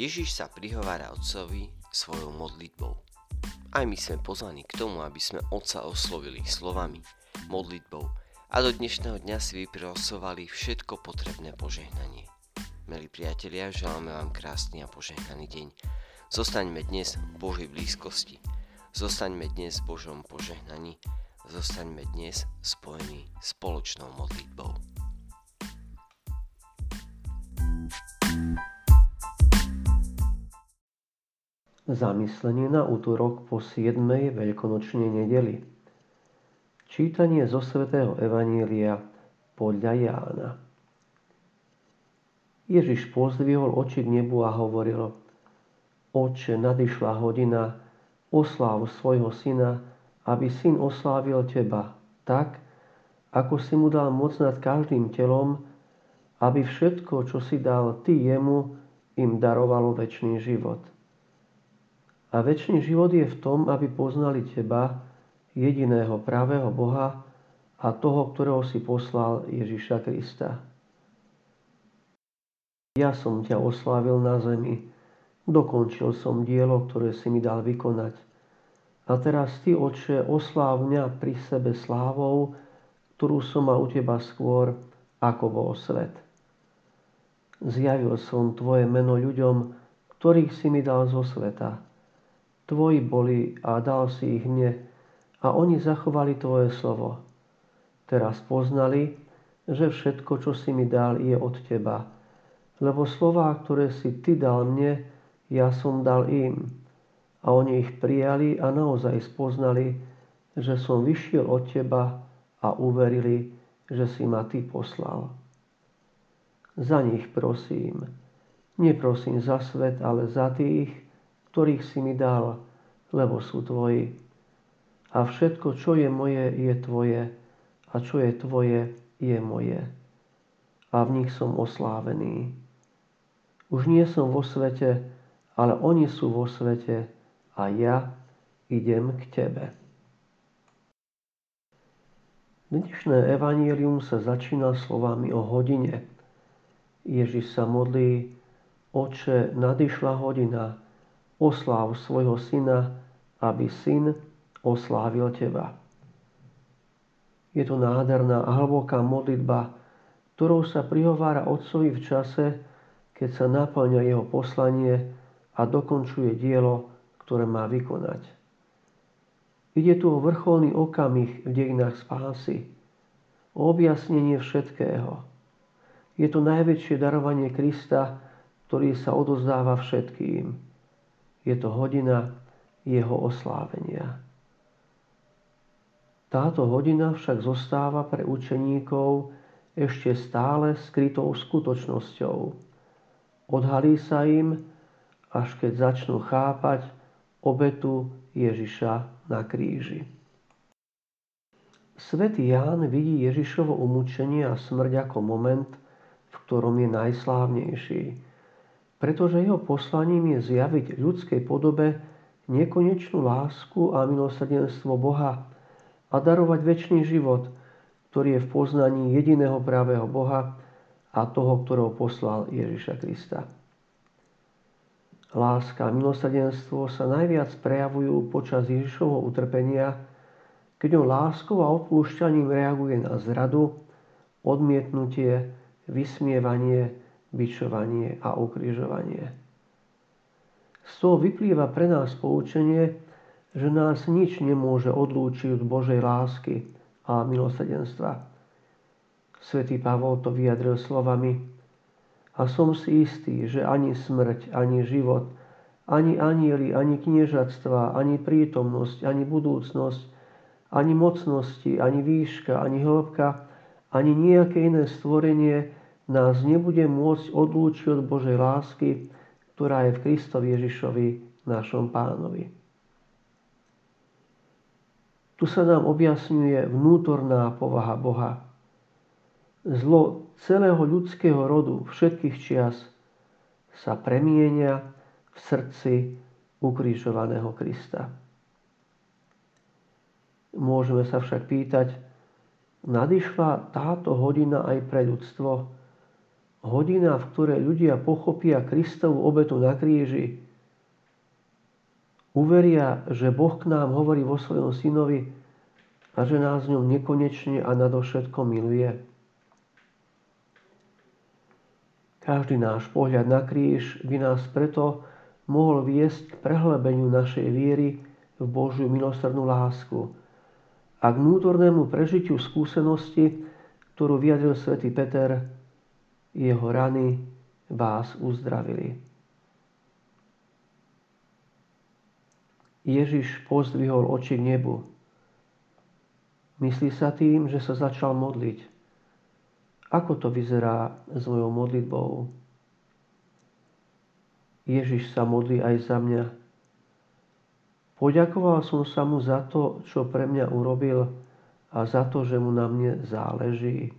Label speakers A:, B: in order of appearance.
A: Ježiš sa prihovára Otcovi svojou modlitbou. Aj my sme pozvaní k tomu, aby sme Otca oslovili slovami, modlitbou a do dnešného dňa si vyprosovali všetko potrebné požehnanie. Milí priatelia, želáme vám krásny a požehnaný deň. Zostaňme dnes v Božej blízkosti. Zostaňme dnes v Božom požehnaní. Zostaňme dnes spojení spoločnou modlitbou.
B: Zamyslenie na útorok po 7. veľkonočnej nedeli. Čítanie zo svätého Evanielia podľa Jána. Ježiš pozdvihol oči k nebu a hovoril Oče, nadišla hodina, osláv svojho syna, aby syn oslávil teba, tak, ako si mu dal moc nad každým telom, aby všetko, čo si dal ty jemu, im darovalo väčší život. A väčší život je v tom, aby poznali teba, jediného pravého Boha a toho, ktorého si poslal Ježiša Krista. Ja som ťa oslávil na zemi, dokončil som dielo, ktoré si mi dal vykonať. A teraz ty, oče, osláv mňa pri sebe slávou, ktorú som mal u teba skôr, ako bol svet. Zjavil som tvoje meno ľuďom, ktorých si mi dal zo sveta Tvoji boli a dal si ich mne a oni zachovali Tvoje slovo. Teraz poznali, že všetko, čo si mi dal, je od Teba. Lebo slová, ktoré si Ty dal mne, ja som dal im. A oni ich prijali a naozaj spoznali, že som vyšiel od Teba a uverili, že si ma Ty poslal. Za nich prosím. Neprosím za svet, ale za tých, ktorých si mi dal, lebo sú tvoji. A všetko, čo je moje, je tvoje, a čo je tvoje, je moje. A v nich som oslávený. Už nie som vo svete, ale oni sú vo svete a ja idem k tebe. Dnešné evanílium sa začína slovami o hodine. Ježiš sa modlí, Oče, nadišla hodina, osláv svojho syna, aby syn oslávil teba. Je to nádherná a hlboká modlitba, ktorou sa prihovára Otcovi v čase, keď sa naplňa jeho poslanie a dokončuje dielo, ktoré má vykonať. Ide tu o vrcholný okamih v dejinách spásy, o objasnenie všetkého. Je to najväčšie darovanie Krista, ktorý sa odozdáva všetkým je to hodina jeho oslávenia. Táto hodina však zostáva pre učeníkov ešte stále skrytou skutočnosťou. Odhalí sa im, až keď začnú chápať obetu Ježiša na kríži. Svetý Ján vidí Ježišovo umúčenie a smrť ako moment, v ktorom je najslávnejší – pretože jeho poslaním je zjaviť ľudskej podobe nekonečnú lásku a milosrdenstvo Boha a darovať väčší život, ktorý je v poznaní jediného pravého Boha a toho, ktorého poslal Ježiša Krista. Láska a milosrdenstvo sa najviac prejavujú počas Ježišovho utrpenia, keď on láskou a odpúšťaním reaguje na zradu, odmietnutie, vysmievanie, bičovanie a ukrižovanie. Z toho vyplýva pre nás poučenie, že nás nič nemôže odlúčiť od Božej lásky a milosrdenstva. Svetý Pavol to vyjadril slovami a som si istý, že ani smrť, ani život, ani anieli, ani kniežatstva, ani prítomnosť, ani budúcnosť, ani mocnosti, ani výška, ani hĺbka, ani nejaké iné stvorenie nás nebude môcť odlúčiť od Božej lásky, ktorá je v Kristovi Ježišovi, našom pánovi. Tu sa nám objasňuje vnútorná povaha Boha. Zlo celého ľudského rodu všetkých čias sa premienia v srdci ukrižovaného Krista. Môžeme sa však pýtať, nadišla táto hodina aj pre ľudstvo, Hodina, v ktorej ľudia pochopia Kristovu obetu na kríži, uveria, že Boh k nám hovorí vo svojom synovi a že nás ňom nekonečne a nadovšetko miluje. Každý náš pohľad na kríž by nás preto mohol viesť k prehlebeniu našej viery v Božiu milosrdnú lásku a k vnútornému prežitiu skúsenosti, ktorú vyjadril svätý Peter, jeho rany vás uzdravili. Ježiš pozdvihol oči k nebu. Myslí sa tým, že sa začal modliť. Ako to vyzerá s mojou modlitbou? Ježiš sa modlí aj za mňa. Poďakoval som sa mu za to, čo pre mňa urobil a za to, že mu na mne záleží.